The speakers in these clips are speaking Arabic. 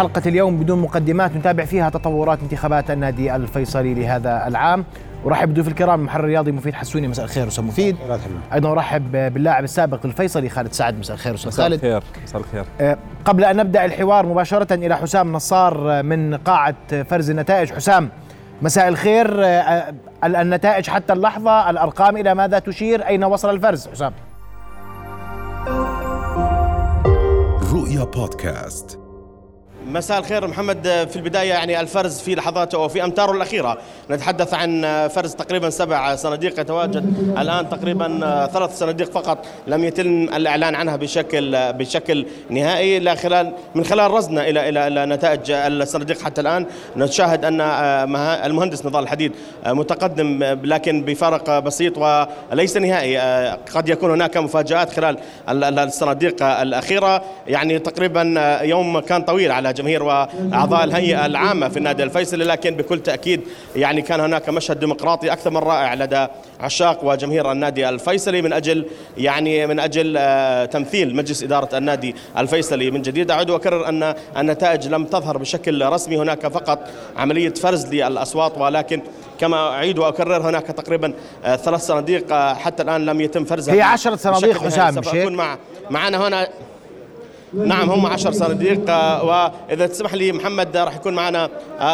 حلقة اليوم بدون مقدمات نتابع فيها تطورات انتخابات النادي الفيصلي لهذا العام. ورحب بضيوف الكرام المحرر الرياضي مفيد حسوني مساء الخير أستاذ مفيد. أيضا أرحب باللاعب السابق للفيصلي خالد سعد مساء الخير أستاذ خالد. مساء الخير مساء الخير. أه قبل أن نبدأ الحوار مباشرة إلى حسام نصار من قاعة فرز النتائج. حسام مساء الخير. أه النتائج حتى اللحظة الأرقام إلى ماذا تشير؟ أين وصل الفرز؟ حسام. رؤيا بودكاست. مساء الخير محمد. في البداية يعني الفرز في لحظاته أو في أمتاره الأخيرة. نتحدث عن فرز تقريبا سبع صناديق يتواجد. الآن تقريبا ثلاث صناديق فقط لم يتم الإعلان عنها بشكل بشكل نهائي. لا خلال من خلال رصدنا إلى إلى إلى نتائج الصناديق حتى الآن نشاهد أن المهندس نضال الحديد متقدم لكن بفارق بسيط وليس نهائي. قد يكون هناك مفاجآت خلال الصناديق الأخيرة. يعني تقريبا يوم كان طويل على جماهير وأعضاء الهيئة العامة في النادي الفيصلي لكن بكل تأكيد يعني كان هناك مشهد ديمقراطي أكثر من رائع لدى عشاق وجماهير النادي الفيصلي من أجل يعني من أجل تمثيل مجلس إدارة النادي الفيصلي. من جديد أعود وأكرر أن النتائج لم تظهر بشكل رسمي هناك فقط عملية فرز للأصوات ولكن كما أعيد وأكرر هناك تقريبا ثلاث صناديق حتى الآن لم يتم فرزها هي 10 صناديق حسام مع معنا هنا نعم هم عشر صناديق وإذا تسمح لي محمد راح يكون معنا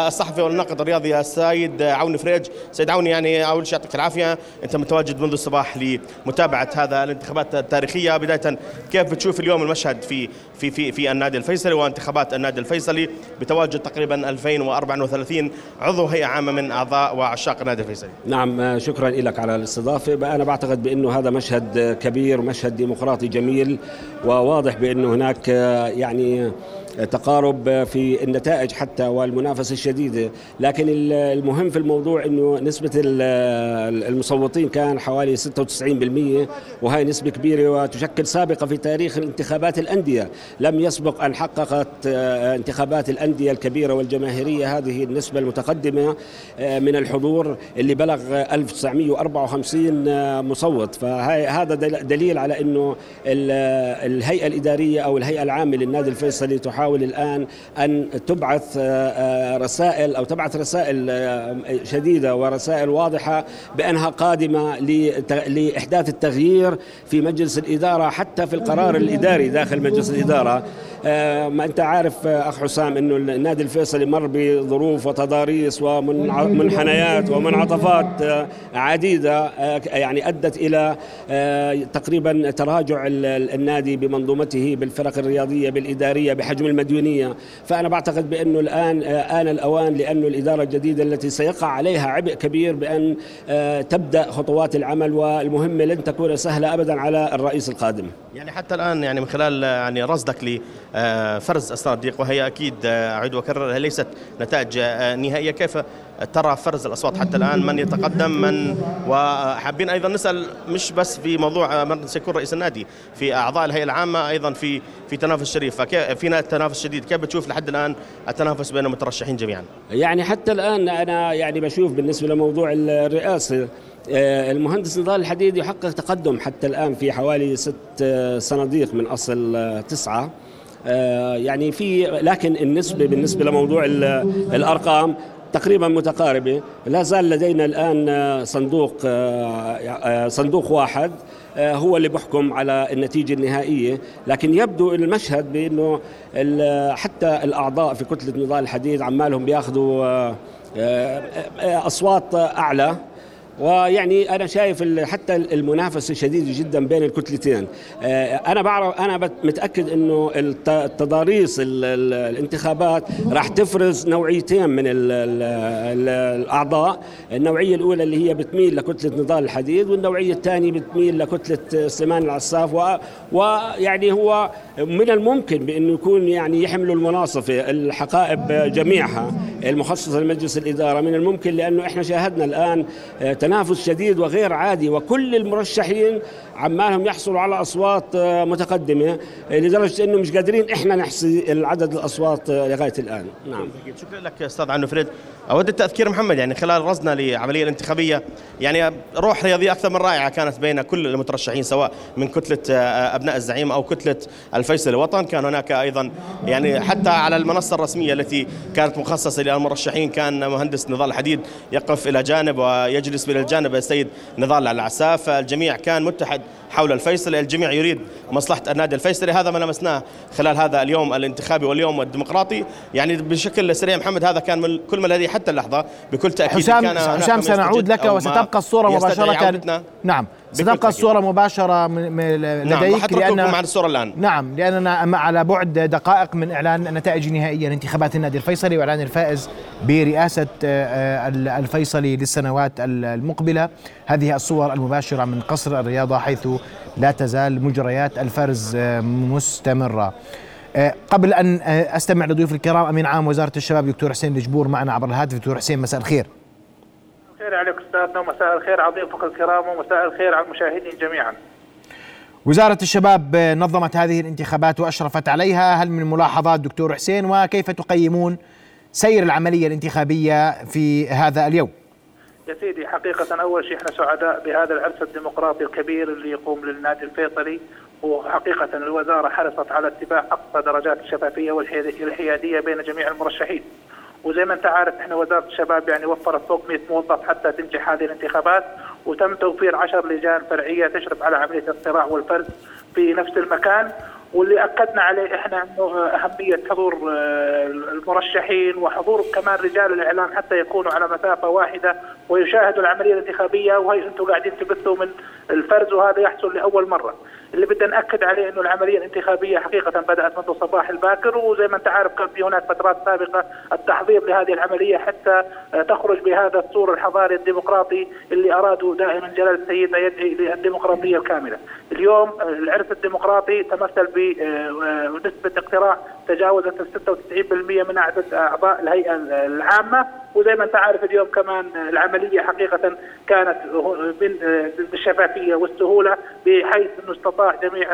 الصحفي والناقد الرياضي السيد عوني فريج. سيد عوني يعني أول شيء يعطيك العافية. أنت متواجد منذ الصباح لمتابعة هذا الانتخابات التاريخية. بداية كيف بتشوف اليوم المشهد في في في في النادي الفيصلي وانتخابات النادي الفيصلي؟ بتواجد تقريبا 2034 عضو هيئة عامة من أعضاء وعشاق النادي الفيصلي. نعم شكرا لك على الاستضافة. أنا بعتقد بأنه هذا مشهد كبير مشهد ديمقراطي جميل وواضح بأنه هناك يعني تقارب في النتائج حتى والمنافسة الشديدة. لكن المهم في الموضوع أنه نسبة المصوتين كان حوالي 96% وهي نسبة كبيرة وتشكل سابقة في تاريخ انتخابات الأندية. لم يسبق أن حققت انتخابات الأندية الكبيرة والجماهيرية هذه النسبة المتقدمة من الحضور اللي بلغ 1954 مصوت. فهذا دليل على أنه الهيئة الإدارية أو الهيئة العامة للنادي الفيصلي تحاول تحاول الآن أن تبعث رسائل أو تبعث رسائل شديدة ورسائل واضحة بأنها قادمة لإحداث التغيير في مجلس الإدارة حتى في القرار الإداري داخل مجلس الإدارة. ما أنت عارف أخ حسام أنه النادي الفيصلي مر بظروف وتضاريس ومنحنيات ومنعطفات عديدة يعني أدت إلى تقريبا تراجع النادي بمنظومته بالفرق الرياضية بالإدارية بحجم المديونية. فأنا بعتقد بأنه الآن آن الأوان لأنه الإدارة الجديدة التي سيقع عليها عبء كبير بأن تبدأ خطوات العمل والمهمة لن تكون سهلة أبدا على الرئيس القادم. يعني حتى الآن يعني من خلال يعني رصدك لفرز الصناديق وهي أكيد أعيد وأكرر ليست نتائج نهائية. كيف ترى فرز الأصوات حتى الآن؟ من يتقدم؟ من؟ وحابين أيضا نسأل مش بس في موضوع من سيكون رئيس النادي في أعضاء الهيئة العامة أيضا في في تنافس شريف. في تنافس شديد. كيف بتشوف لحد الآن التنافس بين المترشحين جميعا؟ يعني حتى الآن أنا يعني بشوف بالنسبة لموضوع الرئاسة المهندس نضال الحديد يحقق تقدم حتى الآن في حوالي ست صناديق من أصل تسعة. يعني في لكن النسبة بالنسبة لموضوع الأرقام تقريبا متقاربة. لا زال لدينا الآن صندوق صندوق واحد هو اللي بحكم على النتيجة النهائية. لكن يبدو المشهد بأنه حتى الأعضاء في كتلة نضال الحديد عمالهم بياخذوا أصوات أعلى. ويعني أنا شايف حتى المنافسة شديدة جدا بين الكتلتين أنا بعرف أنا متأكد إنه التضاريس الانتخابات راح تفرز نوعيتين من ال ال الأعضاء. النوعية الأولى اللي هي بتميل لكتلة نضال الحديد والنوعية الثانية بتميل لكتلة سليمان العساف ويعني هو من الممكن بإنه يكون يعني يحملوا المناصفة الحقائب جميعها المخصصة لمجلس الإدارة. من الممكن لأنه إحنا شاهدنا الآن تنافس شديد وغير عادي وكل المرشحين عمالهم يحصلوا على أصوات آه، متقدمة لدرجة إنه مش قادرين إحنا نحصي العدد الأصوات لغاية الآن. نعم. شكرا لك أستاذ عنو فريد. أود التذكير محمد يعني خلال رصدنا للعمليه الانتخابية يعني روح رياضيه أكثر من رائعة كانت بين كل المترشحين سواء من كتلة أبناء الزعيم أو كتلة الفيصل. الوطن كان هناك أيضا يعني حتى على المنصة الرسمية التي كانت مخصصة للمرشحين كان مهندس نضال الحديد يقف إلى جانب ويجلس إلى الجانب السيد نضال العساف. الجميع كان متحد حول الفيصلي الجميع يريد مصلحة النادي الفيصلي. هذا ما لمسناه خلال هذا اليوم الانتخابي واليوم الديمقراطي. يعني بشكل سريع محمد هذا كان من كل ما لدي حتى اللحظة. بكل تأكيد حسام كان حسام سنعود لك وستبقى الصورة مباشرة. نعم ستبقى الصورة مباشرة نعم، لديك نعم لأن مع الصورة الآن. نعم لأننا على بعد دقائق من إعلان النتائج النهائية لانتخابات النادي الفيصلي وإعلان الفائز برئاسة آه، الفيصلي للسنوات المقبلة. هذه الصور المباشرة من قصر الرياضة حيث لا تزال مجريات الفرز آه، مستمرة قبل أن أستمع لضيوف الكرام أمين عام وزارة الشباب دكتور حسين الجبور معنا عبر الهاتف دكتور حسين مساء الخير الخير عليك أستاذنا ومساء الخير على ضيوفك الكرام ومساء الخير على المشاهدين جميعا. وزارة الشباب نظمت هذه الانتخابات وأشرفت عليها، هل من ملاحظات دكتور حسين وكيف تقيمون سير العملية الانتخابية في هذا اليوم؟ يا سيدي حقيقة أول شيء إحنا سعداء بهذا العرس الديمقراطي الكبير اللي يقوم للنادي الفيصلي. وحقيقة الوزارة حرصت على اتباع أقصى درجات الشفافية والحيادية بين جميع المرشحين. وزي ما أنت عارف إحنا وزارة الشباب يعني وفرت فوق 100 موظف حتى تنجح هذه الانتخابات. وتم توفير 10 لجان فرعية تشرف على عملية الاقتراع والفرز في نفس المكان. واللي أكدنا عليه إحنا إنه أهمية حضور آه، المرشحين وحضور كمان رجال الإعلام حتى يكونوا على مسافة واحدة ويشاهدوا العملية الانتخابية وهي أنتم قاعدين تبثوا من الفرز وهذا يحصل لأول مرة. اللي بدنا ناكد عليه إنه العملية الانتخابية حقيقة بدأت منذ الصباح الباكر وزي ما أنت عارف كان في هناك فترات سابقة التحضير لهذه العملية حتى تخرج بهذا السور الحضاري الديمقراطي اللي أرادوا دائما جلال السيد يدعي للديمقراطية الكاملة. اليوم العرس الديمقراطي تمثل بنسبه آه، اقتراع تجاوزت ال 96% من عدد أعضاء الهيئة العامة وزي ما انت عارف اليوم كمان العملية حقيقة كانت بالشفافية والسهولة بحيث إنه استطاع جميع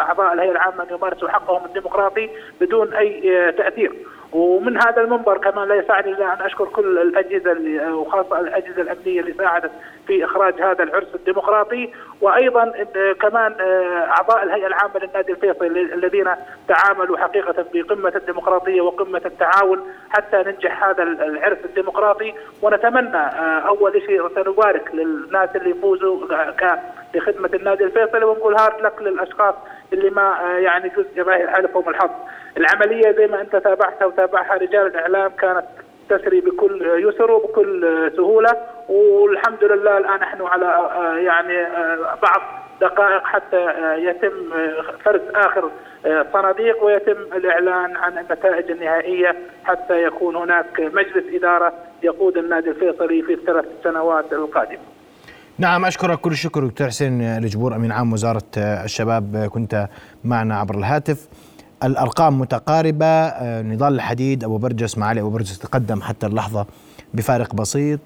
أعضاء الهيئة العامة أن يمارسوا حقهم الديمقراطي بدون أي تأثير. ومن هذا المنبر كمان لا يسعني إلا أن أشكر كل الأجهزة وخاصة الأجهزة الأمنية اللي ساعدت في إخراج هذا العرس الديمقراطي. وأيضا كمان آه، أعضاء الهيئة العامة للنادي الفيصلي الذين تعاملوا حقيقة بقمة الديمقراطية وقمة التعاون حتى ننجح هذا العرس الديمقراطي. ونتمنى آه، أول شيء سنبارك للناس اللي يفوزوا لخدمة النادي الفيصلي ونقول هارد لك للأشخاص اللي ما آه، يعني جزء جماهير حالفهم الحظ. العملية زي ما انت تابعتها وتابعها رجال الإعلام كانت تسري بكل يسر وبكل سهولة والحمد لله الآن نحن على آه، يعني آه، بعض دقائق حتى يتم فرز آخر صناديق ويتم الإعلان عن النتائج النهائية حتى يكون هناك مجلس إدارة يقود النادي الفيصلي في الثلاث سنوات القادمة. نعم أشكرك كل الشكر دكتور حسين الجبور أمين عام وزارة الشباب كنت معنا عبر الهاتف. الأرقام متقاربة نضال الحديد أبو برجس معالي أبو برجس تقدم حتى اللحظة بفارق بسيط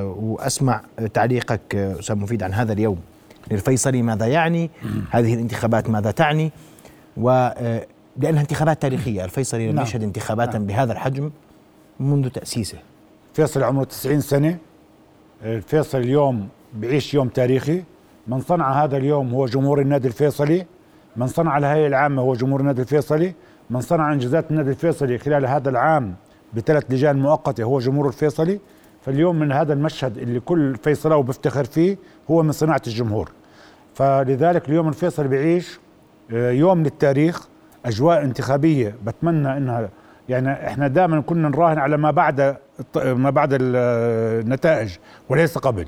وأسمع تعليقك أستاذ مفيد عن هذا اليوم. للفيصلي ماذا يعني؟ هذه الانتخابات ماذا تعني؟ ولأنها انتخابات تاريخية. الفيصلي لم نعم. يشهد انتخابات نعم. بهذا الحجم منذ تأسيسه. فيصل عمره 90 سنة. الفيصل اليوم بعيش يوم تاريخي. من صنع هذا اليوم هو جمهور النادي الفيصلي. من صنع الهيئة العامة هو جمهور النادي الفيصلي. من صنع إنجازات النادي الفيصلي خلال هذا العام بثلاث لجان مؤقتة هو جمهور الفيصلي. فاليوم من هذا المشهد اللي كل فيصلاوي بيفتخر فيه هو من صناعة الجمهور. فلذلك اليوم الفيصل بيعيش آه، يوم للتاريخ أجواء انتخابية. بتمنى إنها يعني إحنا دائما كنا نراهن على ما بعد ما بعد النتائج وليس قبل.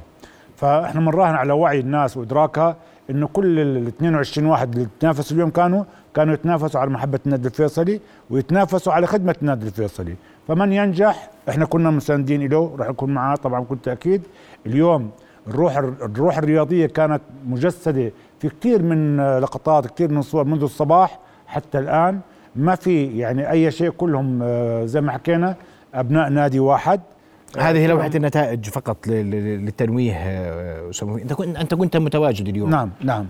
فاحنا بنراهن على وعي الناس وإدراكها إنه كل ال 22 واحد اللي تنافسوا اليوم كانوا كانوا يتنافسوا على محبة النادي الفيصلي ويتنافسوا على خدمة النادي الفيصلي. فمن ينجح؟ إحنا كنا مساندين له راح نكون معاه طبعا بكل تأكيد. اليوم الروح الروح الرياضية كانت مجسدة في كثير من لقطات كثير من صور منذ الصباح حتى الآن. ما في يعني أي شيء كلهم آه، زي ما حكينا أبناء نادي واحد. هذه لوحة النتائج فقط للتنويه آه،. أنت كنت أنت كنت متواجد اليوم نعم نعم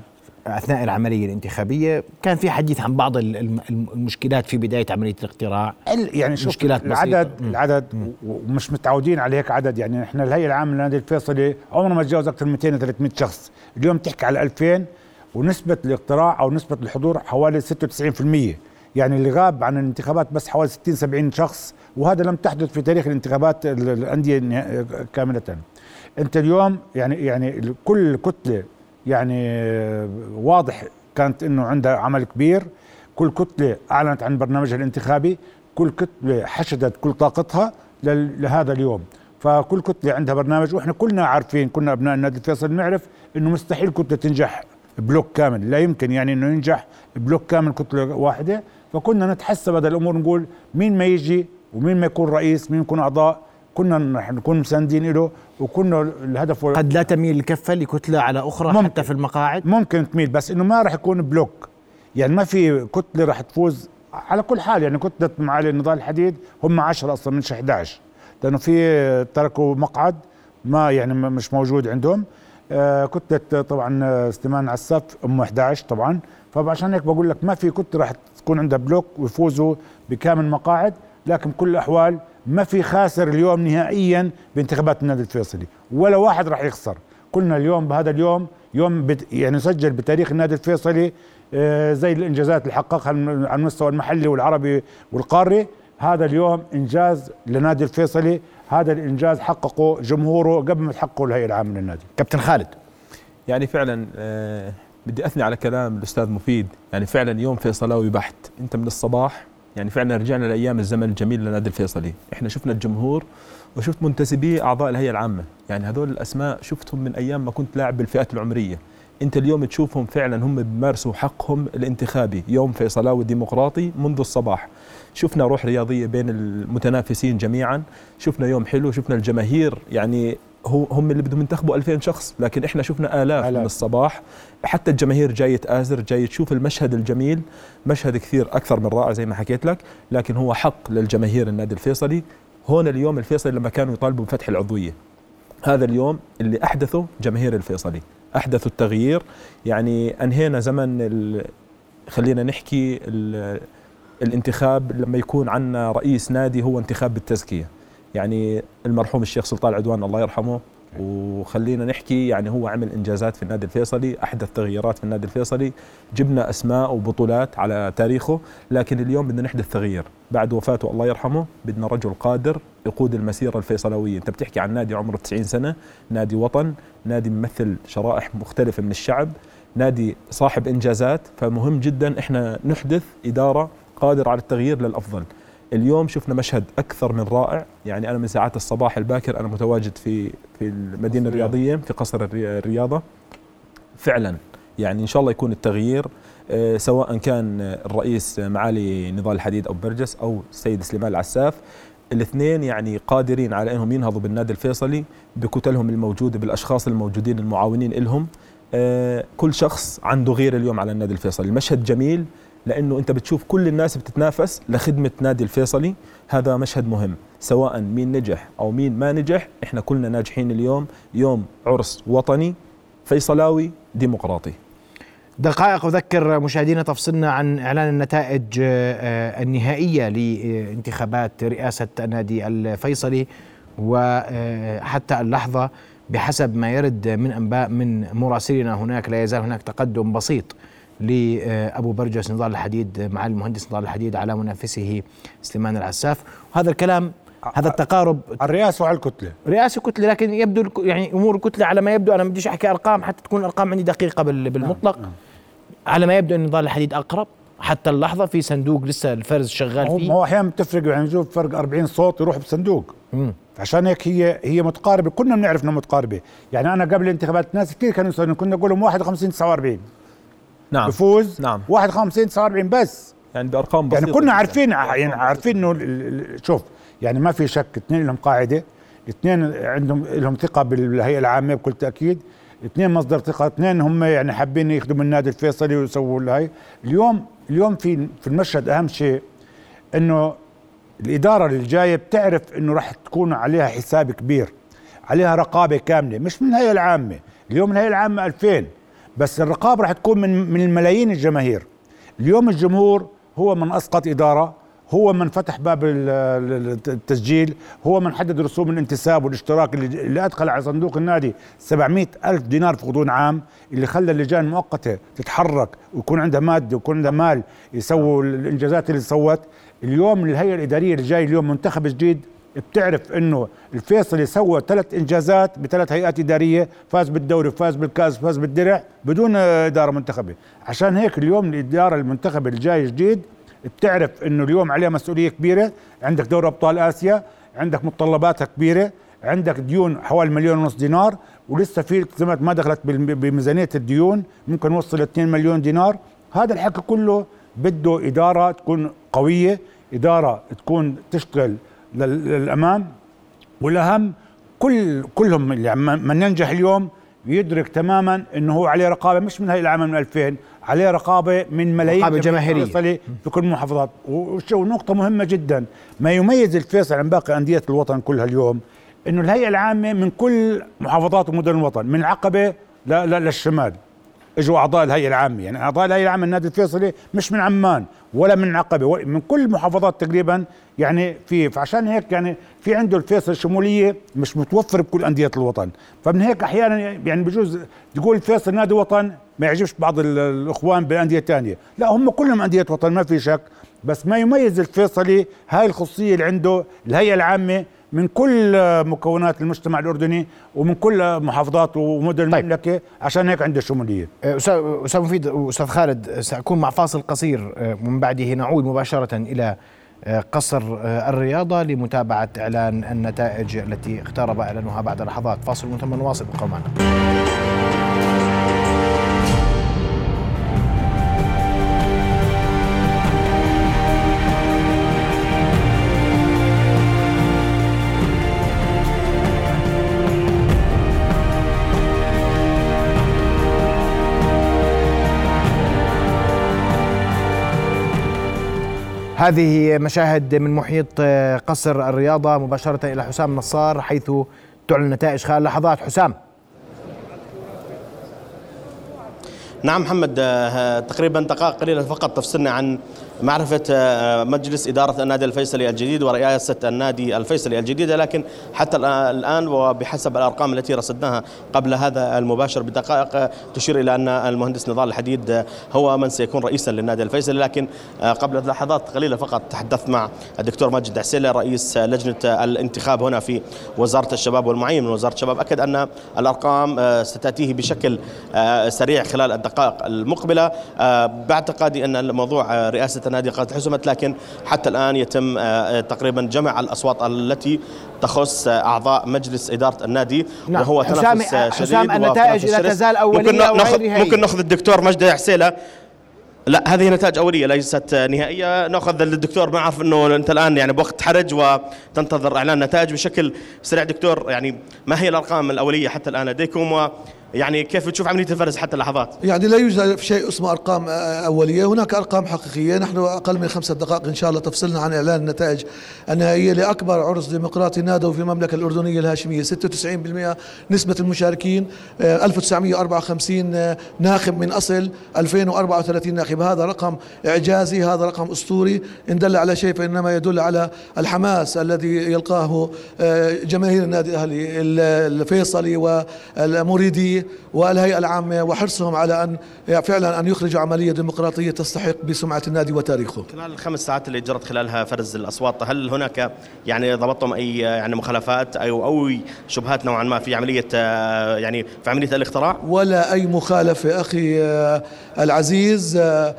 أثناء العملية الانتخابية كان في حديث عن بعض ال- الم- المشكلات في بداية عملية الاقتراع ال- يعني شوف مشكلات بسيطة. العدد مم. العدد و- ومش متعودين على هيك عدد يعني إحنا الهيئة العامة للنادي الفيصلي عمره ما تجاوز أكثر من 200 300 شخص اليوم تحكي على 2000 ونسبة الاقتراع أو نسبة الحضور حوالي 96% يعني اللي غاب عن الانتخابات بس حوالي 60 70 شخص وهذا لم تحدث في تاريخ الانتخابات ال- الأندية كاملة. أنت اليوم يعني يعني كل كتلة يعني واضح كانت إنه عندها عمل كبير كل كتلة أعلنت عن برنامجها الانتخابي كل كتلة حشدت كل طاقتها لهذا اليوم. فكل كتلة عندها برنامج وإحنا كلنا عارفين كنا أبناء النادي الفيصلي نعرف إنه مستحيل كتلة تنجح block كامل. لا يمكن يعني إنه ينجح block كامل كتلة واحدة. فكنا نتحسب هذا الأمور نقول مين ما يجي ومين ما يكون رئيس مين يكون أعضاء كنا رح نكون مساندين له وكنا الهدف هو- قد لا تميل الكفة لكتلة على أخرى ممكن. حتى في المقاعد؟ ممكن تميل بس إنه ما راح يكون block. يعني ما في كتلة راح تفوز على كل حال. يعني كتلة معالي النضال الحديد هم 10 أصلا مش 11 لأنه في تركوا مقعد ما يعني مش موجود عندهم. آه كتلة طبعا سليمان عساف هم 11 طبعا. فعشان هيك بقول لك ما في كتلة راح تكون عندها بلوك ويفوزوا بكامل مقاعد لكن بكل الأحوال ما في خاسر اليوم نهائيا بانتخابات النادي الفيصلي ولا واحد راح يخسر. كلنا اليوم بهذا اليوم يوم بت يعني سجل بتاريخ النادي الفيصلي آه، زي الإنجازات اللي حققها على المستوى المحلي والعربي والقاري. هذا اليوم إنجاز لنادي الفيصلي هذا الإنجاز حققه جمهوره قبل ما تحققه الهيئه العامة للنادي. كابتن خالد. يعني فعلا آه، بدي أثني على كلام الأستاذ مفيد. يعني فعلا يوم فيصلاوي بحت أنت من الصباح يعني فعلا رجعنا لأيام الزمن الجميل لنادي الفيصلي. إحنا شفنا الجمهور وشفت منتسبي أعضاء الهيئة العامة. يعني هذول الأسماء شفتهم من أيام ما كنت لاعب بالفئات العمرية. أنت اليوم تشوفهم فعلا هم بيمارسوا حقهم الانتخابي. يوم فيصلاوي ديمقراطي منذ الصباح. شفنا روح رياضية بين المتنافسين جميعا. شفنا يوم حلو شفنا الجماهير يعني هو هم اللي بدهم ينتخبوا 2000 شخص لكن إحنا شفنا آلاف, آلاف. من الصباح. حتى الجماهير جاية تآزر جاية تشوف المشهد الجميل. مشهد كثير أكثر من رائع زي ما حكيت لك لكن هو حق للجماهير النادي الفيصلي. هون اليوم الفيصلي لما كانوا يطالبوا بفتح العضوية. هذا اليوم اللي أحدثه جماهير الفيصلي. أحدثوا التغيير. يعني أنهينا زمن ال... خلينا نحكي ال... الانتخاب لما يكون عندنا رئيس نادي هو انتخاب بالتزكية. يعني المرحوم الشيخ سلطان عدوان الله يرحمه. وخلينا نحكي يعني هو عمل إنجازات في النادي الفيصلي أحدث تغييرات في النادي الفيصلي. جبنا أسماء وبطولات على تاريخه لكن اليوم بدنا نحدث تغيير. بعد وفاته الله يرحمه بدنا رجل قادر يقود المسيرة الفيصلوية. أنت بتحكي عن نادي عمره 90 سنة نادي وطن نادي ممثل شرائح مختلفة من الشعب نادي صاحب إنجازات. فمهم جدا إحنا نحدث إدارة قادرة على التغيير للأفضل. اليوم شفنا مشهد أكثر من رائع. يعني أنا من ساعات الصباح الباكر أنا متواجد في في المدينة الرياضية في قصر الري- الرياضة. فعلا يعني إن شاء الله يكون التغيير آه، سواء كان الرئيس معالي نضال الحديد أو برجس أو السيد سليمان العساف. الاثنين يعني قادرين على إنهم ينهضوا بالنادي الفيصلي بكتلهم الموجوده بالأشخاص الموجودين المعاونين لهم آه، كل شخص عنده غير اليوم على النادي الفيصلي. المشهد جميل لأنه أنت بتشوف كل الناس بتتنافس لخدمة نادي الفيصلي. هذا مشهد مهم سواء مين نجح أو مين ما نجح إحنا كلنا ناجحين اليوم. يوم عرس وطني فيصلاوي ديمقراطي. دقائق أذكر مشاهدينا تفصلنا عن إعلان النتائج آه، آه، النهائية لانتخابات رئاسة النادي الفيصلي. وحتى اللحظة بحسب ما يرد من أنباء من مراسلنا هناك لا يزال هناك تقدم بسيط. لأبو برجس نضال الحديد مع المهندس نضال الحديد على منافسه سليمان العساف. وهذا الكلام هذا التقارب الرئاسة وعلى الكتلة. رئاسة كتلة لكن يبدو يعني أمور الكتلة على ما يبدو أنا ما بديش أحكي أرقام حتى تكون الأرقام عندي دقيقة بال- بالمطلق. نعم. على ما يبدو أن نضال الحديد أقرب حتى اللحظة في صندوق لسه الفرز شغال فيه. ما هو أحيانا بتفرق يعني نشوف فرق 40 صوت يروح بصندوق. مم. عشان هيك هي هي متقاربة كنا بنعرف إنها متقاربة. يعني أنا قبل الانتخابات ناس كثير كانوا يسألوني كنا نقول لهم 51 49 نعم. بفوز نعم. 51 49 بس. يعني بارقام بسيطه يعني كنا. عارفين يعني عارفين إنه شوف يعني ما في شك اثنين لهم قاعدة اثنين عندهم لهم ثقة بالهيئة العامة بكل تأكيد اثنين مصدر ثقة اثنين هم يعني حابين يخدموا النادي الفيصلي ويسووا الهي اليوم اليوم في في المشهد أهم شيء إنه الإدارة اللي جاية بتعرف إنه راح تكون عليها حساب كبير عليها رقابة كاملة مش من الهيئة العامة. اليوم الهيئة العامة 2000 بس الرقابة راح تكون من من الملايين الجماهير. اليوم الجمهور هو من أسقط إدارة هو من فتح باب ال- ال- التسجيل هو من حدد رسوم الانتساب والاشتراك اللي, أدخل على صندوق النادي. 700 ألف دينار في غضون عام اللي خلى اللجان المؤقتة تتحرك ويكون عندها مادة ويكون عندها مال يسووا الإنجازات اللي سوت. اليوم الهيئة الإدارية اللي جاي اليوم منتخب جديد بتعرف إنه الفيصلي سوى ثلاث إنجازات بثلاث هيئات إدارية فاز بالدوري فاز بالكاس فاز بالدرع بدون إدارة منتخبة. عشان هيك اليوم الإدارة المنتخبة الجاي جديد بتعرف إنه اليوم عليها مسؤولية كبيرة. عندك دوري أبطال آسيا عندك متطلباتها كبيرة عندك ديون حوالي مليون ونص دينار ولسه في التزامات ما دخلت بميزانية الديون ممكن نوصل ل 2 مليون دينار. هذا الحكي كله بده إدارة تكون قوية إدارة تكون تشتغل للامام والأهم كل كلهم اللي عم- من ينجح اليوم يدرك تماما إنه هو عليه رقابة مش من هاي العام من 2000 عليه رقابة من ملايين رقابة جماهيرية. الفيصلي في كل المحافظات. ونقطة مهمة جدا ما يميز الفيصل عن باقي أندية الوطن كلها اليوم إنه الهيئة العامة من كل محافظات ومدن الوطن من العقبه ل- للشمال. اجوا اعضاء الهيئة العامة. يعني اعضاء الهيئة العامة النادي الفيصلي مش من عمان ولا من عقبة من كل المحافظات تقريبا يعني في فعشان هيك يعني في عنده الفيصل شموليه مش متوفر بكل أندية الوطن. فمن هيك أحيانا يعني بجوز تقول الفيصل نادي وطن ما يعجبش بعض ال- الإخوان بأندية تانية. لا هم كلهم أندية وطن ما في شك. بس ما يميز الفيصلي هاي الخصوصيه اللي عنده الهيئة العامة من كل مكونات المجتمع الأردني ومن كل محافظات ومدن طيب. المملكة عشان هيك عنده شمولية. أستاذ أستاذ مفيد وأستاذ خالد سأكون مع فاصل قصير آه، ومن بعده نعود مباشرة إلى آه، قصر الرياضة لمتابعة إعلان النتائج التي اقترب إعلانها بعد لحظات. فاصل ثم نواصل ابقوا معنا هذه مشاهد من محيط آه، قصر الرياضة مباشرة إلى حسام نصار حيث تعلن النتائج خلال لحظات. حسام. نعم محمد آه، تقريبا دقائق قليلة فقط. تفصلنا عن معرفة آه، مجلس إدارة النادي الفيصلي الجديد ورئاسة النادي الفيصلي الجديدة لكن حتى الآن وبحسب الأرقام التي رصدناها قبل هذا المباشر بدقائق آه، تشير إلى أن المهندس نضال الحديد آه، هو من سيكون رئيسا للنادي الفيصلي. لكن قبل لحظات قليلة فقط تحدثت مع الدكتور ماجد عسيلة رئيس لجنة الانتخاب هنا في وزارة الشباب والمعين. من وزارة الشباب أكد أن الأرقام ستأتيه بشكل سريع خلال الدقائق المقبلة. باعتقادي أن الموضوع رئاسة النادي قد حسمت لكن حتى الآن يتم آه، تقريبا جمع الأصوات التي تخص آه، أعضاء مجلس إدارة النادي نعم. وهو حسام- تنافس آه، حسام، شديد النتائج وتنافس لا. تزال أولية ممكن ناخذ. ممكن نأخذ الدكتور مجدي عسيلة لا هذه نتائج أولية ليست نهائية نأخذ الدكتور ما أعرف أنه أنت الآن يعني بوقت حرج وتنتظر إعلان نتائج بشكل سريع دكتور يعني ما هي الأرقام الأولية حتى الآن لديكم ويعني كيف بتشوف عملية الفرز حتى اللحظات؟ يعني لا يوجد شيء اسمه أرقام آه، أولية، هناك أرقام حقيقية، نحن أقل من خمسة دقائق إن شاء الله تفصلنا عن إعلان النتائج النهائية لأكبر عرس ديمقراطي نادوا في المملكة الأردنية الهاشمية، 96% نسبة المشاركين، آه، 1954 آه، ناخب من أصل 2034 ناخب، هذا رقم إعجازي، هذا رقم أسطوري، إن دل على شيء فإنما يدل على الحماس الذي يلقاه آه، جماهير النادي الأهلي ال- الفيصلي والمريديه والهيئة العامة وحرصهم على ان فعلا أن يخرجوا عملية ديمقراطية تستحق بسمعة النادي وتاريخه. خلال الخمس ساعات اللي جرت خلالها فرز الأصوات هل هناك يعني ضبطتم أي يعني مخالفات أو أو شبهات نوعا ما في عملية آه، يعني في عملية الاختراع ولا أي مخالفة أخي آه، العزيز آه،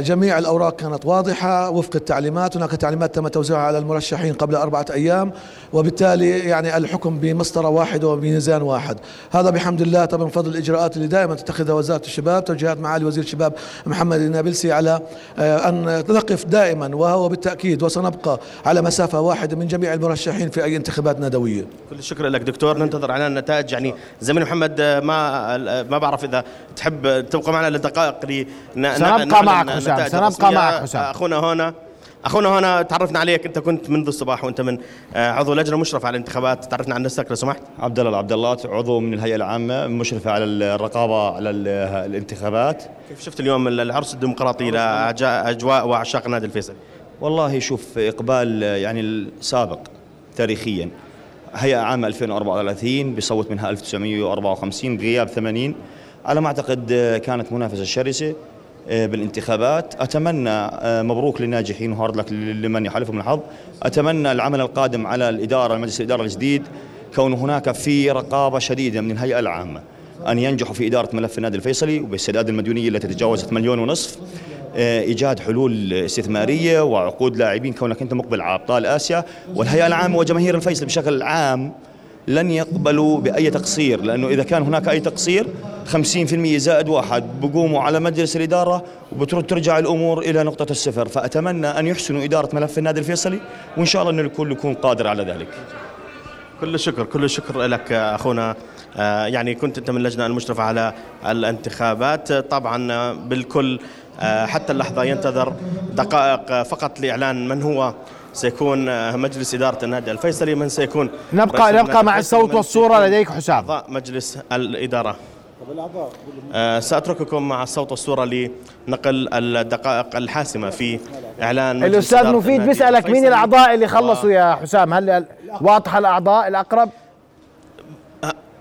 جميع الأوراق كانت واضحة وفق التعليمات. هناك تعليمات تم توزيعها على المرشحين قبل أربعة أيام وبالتالي يعني الحكم بمسطرة واحدة وبميزان واحد. هذا بحمد الله طبعا من فضل الإجراءات اللي دائما تتخذها وزارة الشباب. توجيهات معالي وزير الشباب محمد النابلسي على آه، أن نقف دائما وهو بالتأكيد وسنبقى على مسافة واحدة من جميع المرشحين في أي انتخابات ندوية. كل الشكر لك دكتور. ننتظر اعلان النتائج. يعني زميلي محمد آه، ما آه، ما بعرف إذا تحب تبقى معنا لدقائق لن- سنبقى نعلن معك حسام، سنبقى. معك حسام. أخونا هنا أخونا هنا تعرفنا عليك أنت كنت منذ الصباح وأنت من آه، عضو لجنة مشرفة على الانتخابات. تعرفنا عن نفسك لو سمحت. عبد الله العبد الله عضو من الهيئة العامة مشرفة على الرقابة على ال- الانتخابات. كيف شفت اليوم العرس الديمقراطي؟ لاجواء وعشاق النادي الفيصلي والله شوف إقبال يعني السابق تاريخيا. هيئة عامة 2034 بصوت منها 1954 غياب 80 على ما أعتقد كانت منافسة شرسة. آه، بالانتخابات. أتمنى آه، مبروك للناجحين وهارد لك لمن يحالفهم الحظ. أتمنى العمل القادم على الإدارة مجلس الإدارة الجديد كون هناك في رقابة شديدة من الهيئة العامة أن ينجحوا في إدارة ملف النادي الفيصلي وبالسداد المديونية التي تجاوزت مليون ونصف آه، إيجاد حلول استثمارية وعقود لاعبين كونك أنت مقبل على أبطال آسيا. والهيئة العامة وجماهير الفيصل بشكل عام لن يقبلوا بأي تقصير لأنه إذا كان هناك أي تقصير 50% زائد واحد بقوموا على مجلس الإدارة وبترجع الأمور إلى نقطة الصفر. فأتمنى أن يحسنوا إدارة ملف النادي الفيصلي وإن شاء الله أن الكل يكون قادر على ذلك. كل الشكر كل الشكر لك أخونا. آه، يعني كنت أنت من اللجنه المشرفة على الانتخابات. طبعا آه، بالكل آه، حتى اللحظة ينتظر دقائق فقط لإعلان من هو. سيكون آه، مجلس إدارة النادي الفيصلي من سيكون نبقى نبقى مع الصوت والصورة لديك حسام. مجلس الإدارة آه، سأترككم مع الصوت والصورة لنقل الدقائق الحاسمة في الأستاذ إدارة مفيد بيسألك مين. الأعضاء اللي خلصوا يا حسام هل واضحه الأعضاء الأقرب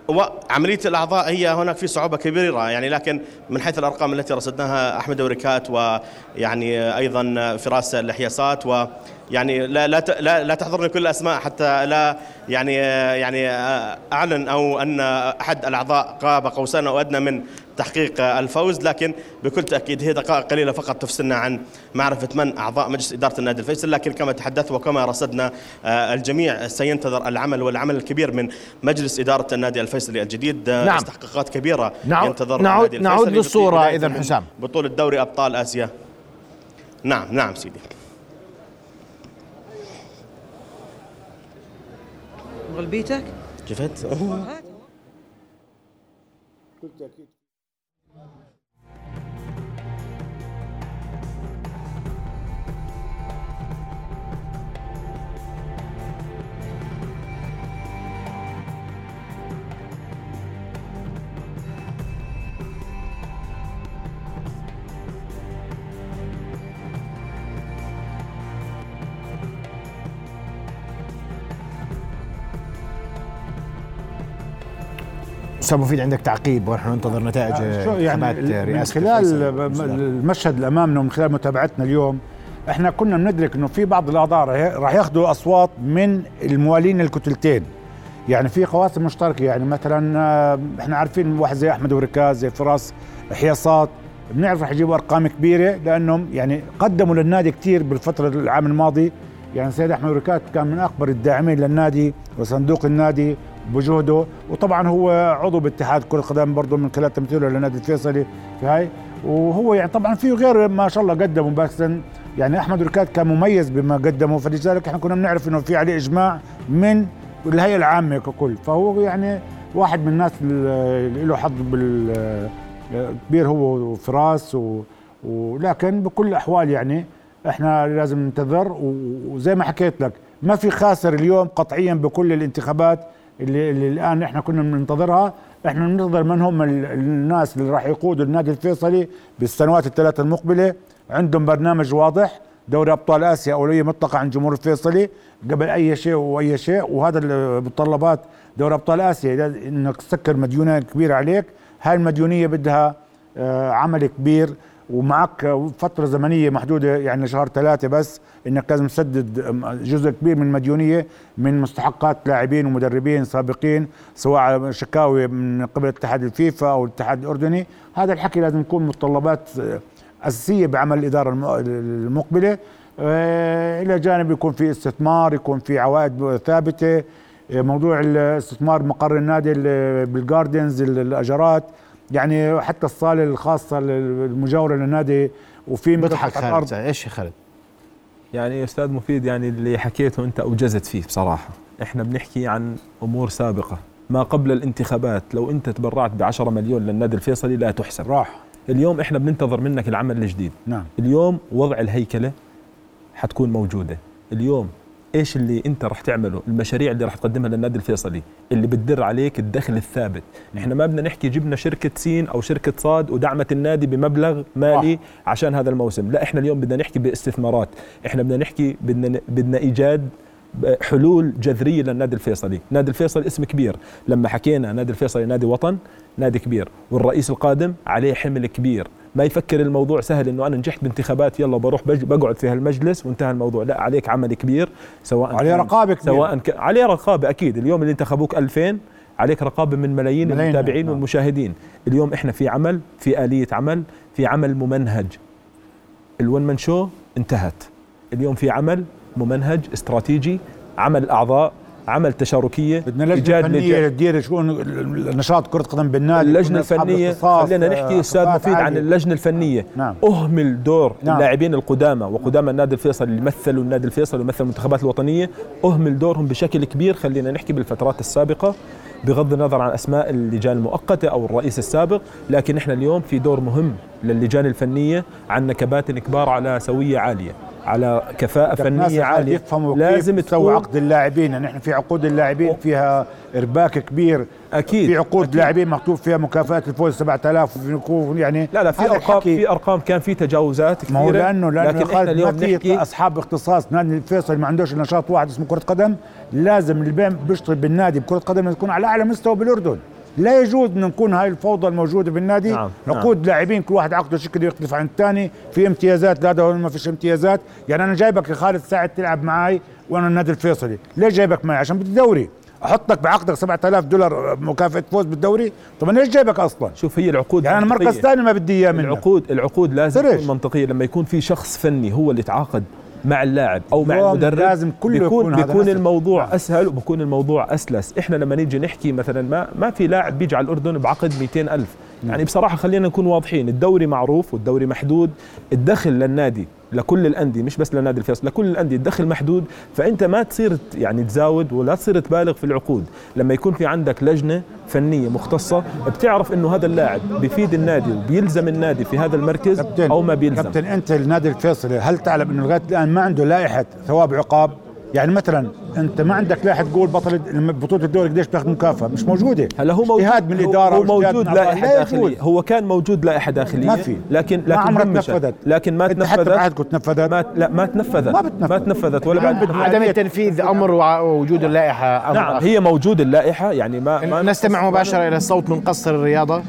وعمليه الأعضاء هي هناك في صعوبة كبيرة يعني لكن من حيث الأرقام التي رصدناها أحمد وركات ويعني أيضا فراس الحياسات ويعني لا لا لا, لا تحضرني كل الأسماء حتى لا يعني يعني أعلن أو أن أحد الأعضاء قاب قوسين أو أدنى من تحقيق الفوز لكن بكل تأكيد هي دقائق قليلة فقط تفصلنا عن معرفة من أعضاء مجلس إدارة النادي الفيصل لكن كما تحدثت وكما رصدنا آه، الجميع سينتظر العمل والعمل الكبير من مجلس إدارة النادي الفيصلي الجديد آه، نعم. استحقاقات كبيرة نعود- ينتظر نعود- النادي نعود الفيصلي بداية إذا من حسام. بطولة دوري أبطال آسيا نعم نعم سيدي غلبيتك شفت أستاذ مفيد عندك تعقيب ونحن ننتظر نتائج شو يعني انتخابات من رئاسة خلال. المشهد اللي أمامنا ومن خلال متابعتنا اليوم إحنا كنا بندرك إنه في بعض الاعضاء راح- ياخذوا أصوات من الموالين الكتلتين يعني في قواسم مشتركة يعني مثلا آه، إحنا عارفين واحد زي أحمد وركاز زي فراس حياصات بنعرف راح يجيبوا أرقام كبيرة لأنهم يعني قدموا للنادي كثير بالفترة العام الماضي يعني سيد أحمد وركات كان من أكبر الداعمين للنادي وصندوق النادي بجهده وطبعا هو عضو باتحاد كرة القدم برضه من خلال تمثيله للنادي الفيصلي في هاي. وهو يعني طبعا في غير ما شاء الله قدموا بس يعني أحمد ركات كان مميز بما قدمه. فلذلك إحنا كنا بنعرف إنه في عليه إجماع من الهيئة العامة ككل. فهو يعني واحد من الناس اللي له حظ بال كبير هو وفراس و... ولكن بكل الاحوال يعني إحنا لازم ننتظر. وزي ما حكيت لك ما في خاسر اليوم قطعيا بكل الانتخابات اللي, اللي الآن إحنا كنا بننتظرها. إحنا بننتظر من هم ال- الناس اللي راح يقودوا النادي الفيصلي بالسنوات الثلاث المقبلة. عندهم برنامج واضح. دوري أبطال آسيا أولوية مطلقه عن جمهور الفيصلي. قبل أي شيء وأي شيء. وهذا المتطلبات دوري أبطال آسيا. إنك تسكر مديونيه كبيرة عليك هاي المديونية بدها آه، عمل كبير. ومعك فترة زمنية محدودة يعني شهر ثلاثة بس إنك لازم تسدد جزء كبير من المديونية من مستحقات لاعبين ومدربين سابقين سواء شكاوي من قبل اتحاد الفيفا أو الاتحاد الأردني. هذا الحكي لازم يكون متطلبات أساسية بعمل الإدارة الم- المقبلة. آه، إلى جانب يكون في استثمار يكون في عوائد ثابتة. آه، موضوع الاستثمار مقر النادي ال- بالجاردنز ال- الأجارات. يعني حتى الصالة الخاصة المجاورة للنادي وفي بضحك خالد إيش يا خالد؟ يعني أستاذ مفيد يعني اللي حكيته أنت أوجزت فيه بصراحة. إحنا بنحكي عن أمور سابقة. ما قبل الانتخابات لو أنت تبرعت ب 10 مليون للنادي الفيصلي لا تحسب. راح. اليوم إحنا بننتظر منك العمل الجديد. نعم. اليوم وضع الهيكلة حتكون موجودة. اليوم إيش اللي أنت راح تعمله المشاريع اللي راح تقدمها للنادي الفيصلي اللي بتدر عليك الدخل الثابت. إحنا ما بدنا نحكي جبنا شركة سين أو شركة صاد ودعمت النادي بمبلغ مالي عشان هذا الموسم. لا إحنا اليوم بدنا نحكي باستثمارات. إحنا بدنا نحكي بدنا بدنا إيجاد حلول جذرية للنادي الفيصلي، نادي الفيصل اسم كبير، لما حكينا نادي الفيصلي نادي وطن، نادي كبير، والرئيس القادم عليه حمل كبير، ما يفكر الموضوع سهل إنه أنا نجحت بانتخابات يلا بروح بقعد في هالمجلس وانتهى الموضوع، لا عليك عمل كبير سواء عليه رقابة كبيرة. سواء ك... عليه رقابة أكيد، اليوم اللي انتخبوك 2000 عليك رقابة من ملايين ملايين، المتابعين نعم. والمشاهدين، اليوم إحنا في عمل، في آلية عمل، في عمل ممنهج. الون مان شو؟ انتهت. اليوم في عمل ممنهج استراتيجي عمل أعضاء. عمل تشاركية بدنا لجنة إيجاد فنية. تدير شؤون نشاط كرة قدم بالنادي اللجنة الفنية خلينا آه، نحكي أستاذ خبرات مفيد عن عالية. اللجنة الفنية نعم. أهمل دور نعم. اللاعبين القدامى وقدامى النادي الفيصل اللي مثلوا النادي الفيصل ومثلوا المنتخبات الوطنية أهمل دورهم بشكل كبير خلينا نحكي بالفترات السابقة بغض النظر عن أسماء اللجان المؤقتة أو الرئيس السابق لكن إحنا اليوم في دور مهم للجان الفنية عندنا كباتن كبار على سوية عالية على كفاءة فنية عالية. لازم تسوي تكون عقد اللاعبين؟ يعني إحنا في عقود اللاعبين فيها إرباك كبير. أكيد في عقود أكيد. لاعبين مكتوب فيها مكافاه الفوز 7000 وفي نقود يعني لا لا في أرقام في أرقام كان في تجاوزات كثيره ما هو لأنه لأنه لكن إحنا خالد ما اليوم في أصحاب اختصاص. نادي الفيصل ما عندوش نشاط واحد اسمه كرة قدم. لازم اللي بيشتغل بالنادي بكرة قدم يكون على أعلى مستوى بالأردن. لا يجوز أن نكون هاي الفوضى الموجودة بالنادي. نعم، نقود لاعبين كل واحد عقده شكل يختلف عن الثاني. في امتيازات لا ده ما فيش امتيازات. يعني أنا جايبك يا خالد ساعد تلعب معي وأنا النادي الفيصلي. ليش جايبك معي؟ عشان بدي دوري أحطك بعقدك 7000 دولار مكافأة فوز بالدوري؟ طب أنا ليش جايبك أصلا؟ شوف هي العقود يعني أنا مركز. ثاني ما بدي إياه منك. العقود العقود لازم. تكون منطقية. لما يكون في شخص فني هو اللي تعاقد مع اللاعب أو مع المدرب لازم كله بيكون يكون بيكون الموضوع نعم. أسهل وبكون الموضوع أسلس. إحنا لما نيجي نحكي مثلا ما ما في لاعب بيجي على الأردن بعقد 200 ألف. يعني بصراحة خلينا نكون واضحين الدوري معروف والدوري محدود الدخل للنادي لكل الأندية مش بس لنادي الفيصل لكل الأندية الدخل محدود فأنت ما تصير يعني تزاود ولا تصير تبالغ في العقود. لما يكون في عندك لجنة فنية مختصة بتعرف إنه هذا اللاعب بيفيد النادي وبيلزم النادي في هذا المركز كابتن أو ما بيلزم. كابتن أنت النادي الفيصلي هل تعلم إنه لغاية الآن ما عنده لائحة ثواب عقاب؟ يعني مثلا أنت ما عندك لائحه تقول بطل بطولة الدوري قديش بياخذ مكافأة مش موجودة هلا هو موجود اجتهاد من الإدارة هو موجود. لائحة. داخلية هو كان موجود لائحة داخليه ما في. لكن ما لكن عمرها همشت. تنفذت. لكن ما أنت حتى تنفذت بعهدكم تنفذت ما لا ما تنفذت ما بتنفذ. ما تنفذت ولا بعد عدم التنفيذ أمر ووجود اللائحة أمر نعم. هي موجود اللائحة يعني ما, ما نستمع مباشرة إلى الصوت من قصر الرياضة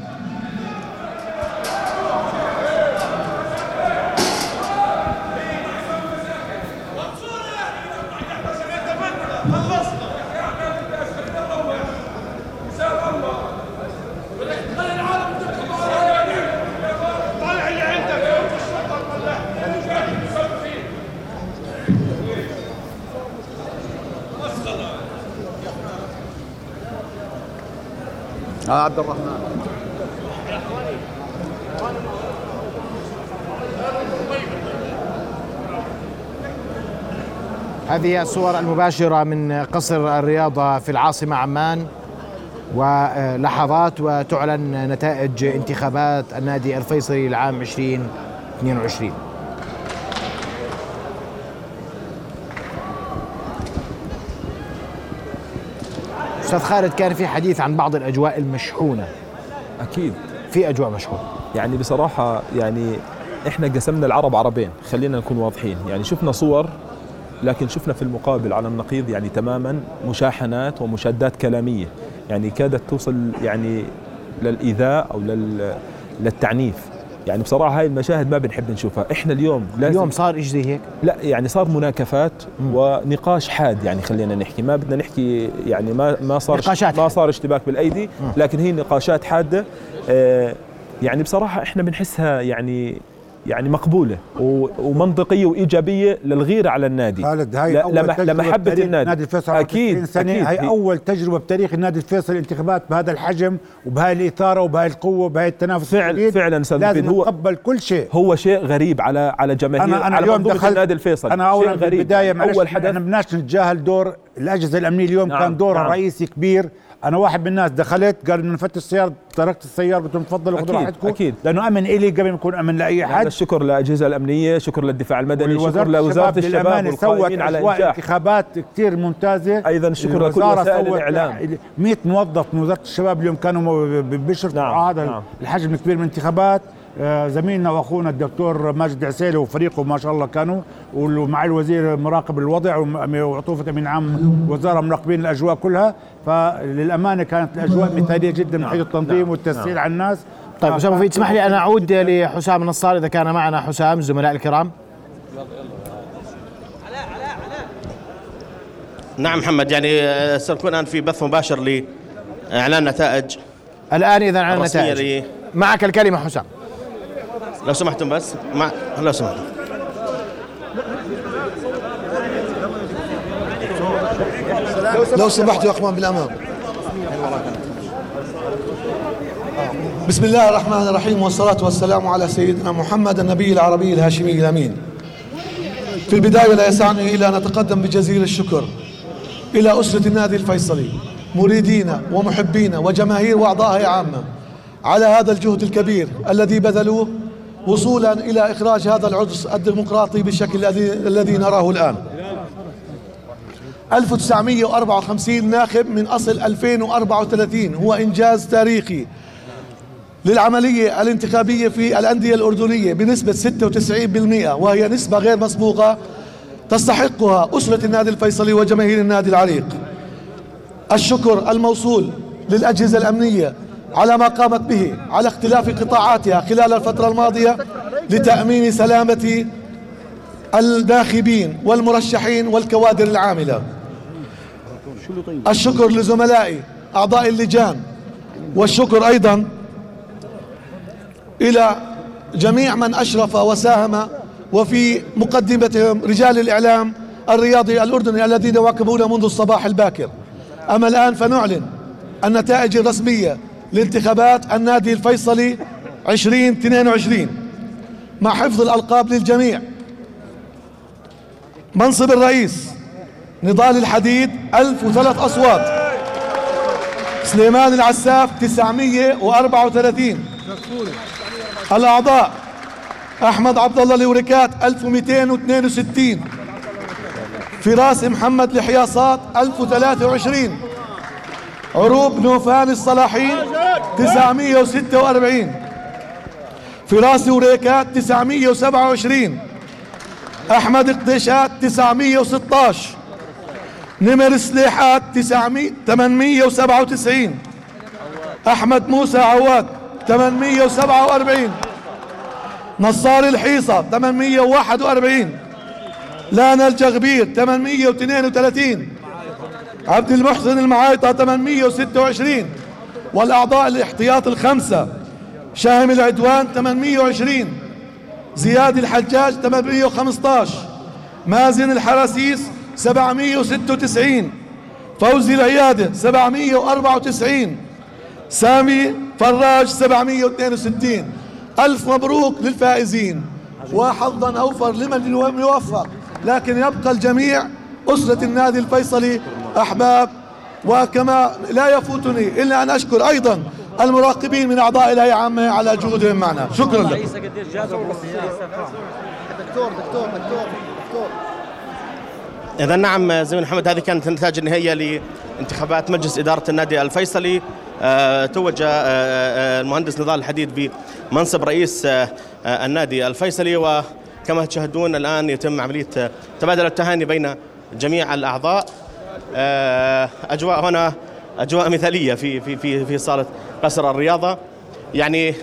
عبد الرحمن. هذه الصور المباشرة من قصر الرياضة في العاصمة عمان ولحظات وتعلن نتائج انتخابات النادي الفيصلي لعام 2022 أستاذ خالد كان في حديث عن بعض الأجواء المشحونة. أكيد. في أجواء مشحونة. يعني بصراحة يعني إحنا قسمنا العرب عربين خلينا نكون واضحين. يعني شفنا صور لكن شفنا في المقابل على النقيض يعني تماما مشاحنات ومشادات كلامية. يعني كادت توصل يعني للإيذاء أو لل للتعنيف. يعني بصراحة هاي المشاهد ما بنحب نشوفها. إحنا اليوم لازم اليوم صار إيش زي هيك؟ لا يعني صار مناكفات ونقاش حاد يعني خلينا نحكي. ما بدنا نحكي يعني ما ما صار نقاشات ما. صار اشتباك بالأيدي لكن هي نقاشات حادة. آه، يعني بصراحة إحنا بنحسها يعني يعني مقبولة ومنطقية وإيجابية للغيره على النادي. خالد هاي لمحبة النادي. نادي الفيصل أكيد 90 سنة. أكيد. هاي أول تجربة بتاريخ النادي الفيصل انتخابات بهذا الحجم وبهاي الإثارة وبهاي القوة وبهاي التنافس فعل-. فعلاً أستاذ لازم هو- نتقبل كل شيء. هو شيء غريب على على جماهير أنا أنا على اليوم دخلت النادي الفيصل. أنا اولا غريب. بالبدايه معلش أول حدث إحنا بدناش نتجاهل دور الأجهزة الأمنية. اليوم نعم، كان دورها نعم. رئيسي كبير. أنا واحد من الناس دخلت قال من فتش السيارة تركت السيارة قلت لهم تفضلوا خذوا راحتكم. أكيد. لأنه أمن إلي قبل ما يكون أمن لأي يعني حد. الشكر للاجهزه الأمنية شكر للدفاع المدني شكر لوزارة الشباب والقائمين على انجاح انتخابات كثير ممتازة. أيضا شكر لكل وسائل الإعلام. 100 موظف من وزارة الشباب اليوم كانوا بيشرفوا نعم، على هذا نعم. الحجم الكبير من الانتخابات. زميلنا واخونا الدكتور ماجد عسيلي وفريقه ما شاء الله كانوا ومع الوزير مراقب الوضع وعطوفة امين عام وزارة مراقبين الأجواء كلها. فللأمانة كانت الأجواء مثالية جدا من حيث التنظيم والتسهيل على الناس. طيب أستاذ مفيد اسمح لي ان أعود لحسام النصار إذا كان معنا حسام الزملاء الكرام. نعم محمد يعني آه، سنكون الان في بث مباشر لإعلان نتائج الآن إذا عن النتائج معك الكلمة حسام. لو سمحتم بس مع لو سمحتم. لو سمحت يا أخوان بالأمام. بسم الله الرحمن الرحيم والصلاة والسلام على سيدنا محمد النبي العربي الهاشمي الأمين. في البداية لا يسعني إلا أن أتقدم بجزيل الشكر إلى أسرة النادي الفيصلي مريدين ومحبين وجماهير وأعضاء عامة على هذا الجهد الكبير الذي بذلوه وصولا إلى إخراج هذا العرس الديمقراطي بالشكل الذي الذي نراه الآن. 1954 ناخب من أصل 2034 هو إنجاز تاريخي للعملية الانتخابية في الأندية الأردنية بنسبة 96% وهي نسبة غير مسبوقة تستحقها أسرة النادي الفيصلي وجماهير النادي العريق. الشكر الموصول للأجهزة الأمنية على ما قامت به على اختلاف قطاعاتها خلال الفترة الماضية لتأمين سلامة الناخبين والمرشحين والكوادر العاملة. الشكر لزملائي أعضاء اللجان والشكر أيضا إلى جميع من أشرف وساهم وفي مقدمتهم رجال الإعلام الرياضي الأردني الذين يواكبون منذ الصباح الباكر. أما الآن فنعلن النتائج الرسمية لانتخابات النادي الفيصلي 2022 مع حفظ الألقاب للجميع. منصب الرئيس نضال الحديد 1003 أصوات. سليمان العساف 934 الأعضاء أحمد عبد الله الوريكات 1262 فراس محمد الحياصات 1023 عروب نوفان الصلاحين 946 فراس وريكات 927 أحمد قديشات 916 نمر سليحات 900 897 أحمد موسى عواد 847 نصار الحيصة 841 لانا الجغبير 832 عبد المحسن المعايطة 826 والأعضاء الاحتياط الخمسة. شاهم العدوان 820 زياد الحجاج 815 مازن الحراسيس 796 فوزي العيادة 794 سامي فراج 762 ألف مبروك للفائزين. وحظا أوفر لمن يوفق. لكن يبقى الجميع أسرة النادي الفيصلي. أحباب وكما لا يفوتني إلا أن أشكر أيضا المراقبين من أعضاء الهيئة العامة على جهودهم معنا. شكرا لكم إذا نعم زميل محمد هذه كانت النتائج النهائية لانتخابات مجلس إدارة النادي الفيصلي. آه، توج آه، آه، المهندس نضال الحديد بمنصب رئيس النادي الفيصلي. وكما تشاهدون الآن يتم عملية آه، تبادل التهاني بين جميع الأعضاء. آه، أجواء هنا أجواء مثالية في في في في صالة قصر الرياضة. يعني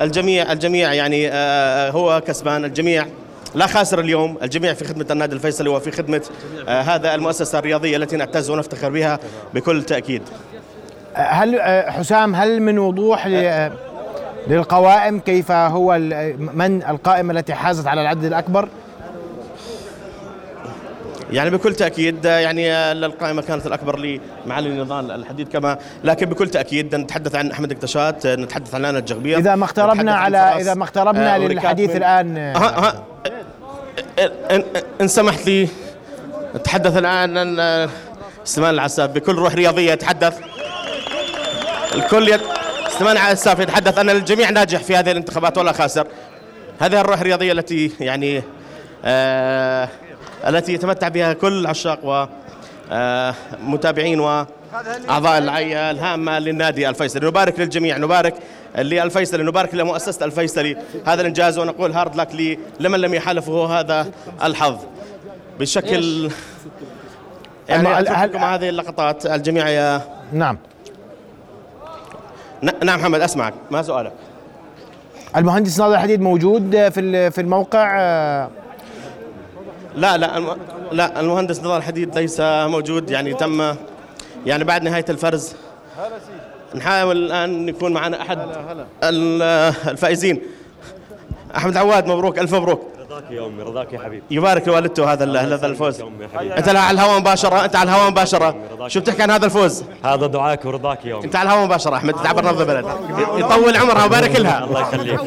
الجميع الجميع يعني آه، هو كسبان الجميع لا خاسر اليوم الجميع في خدمة النادي الفيصلي وفي خدمة آه، هذا المؤسسة الرياضية التي نعتز ونفتخر بها بكل تأكيد. هل آه، حسام هل من وضوح آه، للقوائم كيف هو من القائمة التي حازت على العدد الأكبر؟ يعني بكل تأكيد آه، يعني آه، القائمة كانت الأكبر لمعالي نضال الحديد كما لكن بكل تأكيد نتحدث عن أحمد اكتشات آه، نتحدث عن لانا الجغبير إذا ما اقتربنا على إذا ما اقتربنا آه، للحديث الآن. آه، ها إن, إن سمحت لي نتحدث الآن عن آه، سليمان العساف. بكل روح رياضية يتحدث. الكل يت... سليمان عساف يتحدث أن الجميع ناجح في هذه الانتخابات ولا خاسر. هذه الروح الرياضية التي يعني آه التي يتمتع بها كل عشاق و آه متابعين وأعضاء العية الهامة للنادي الفيصلي. نبارك للجميع نبارك للفيصلي نبارك لمؤسسة الفيصلي. هذا الإنجاز ونقول هارد لك لمن لم يحالفه هذا الحظ. بشكل يعني أترككم هذه اللقطات الجميع يا نعم. نعم محمد أسمعك ما سؤالك؟ المهندس ناظر الحديد موجود في في الموقع لا لا. لا المهندس ناظر الحديد ليس موجود. يعني تم يعني بعد نهاية الفرز. نحاول الآن نكون معنا أحد الفائزين. أحمد عواد مبروك ألف مبروك. رضاك يا أمي رضاك يا حبيبي. يبارك لوالدته هذا هذا الفوز. أنت على الهواء مباشرة أنت على الهواء مباشرة. شو بتحكي عن هذا الفوز؟ هذا دعاك ورضاك يا أمي. أنت على الهواء مباشرة أحمد تعبر نبض البلد. يطول عمرها ويبارك لها. الله يخليك.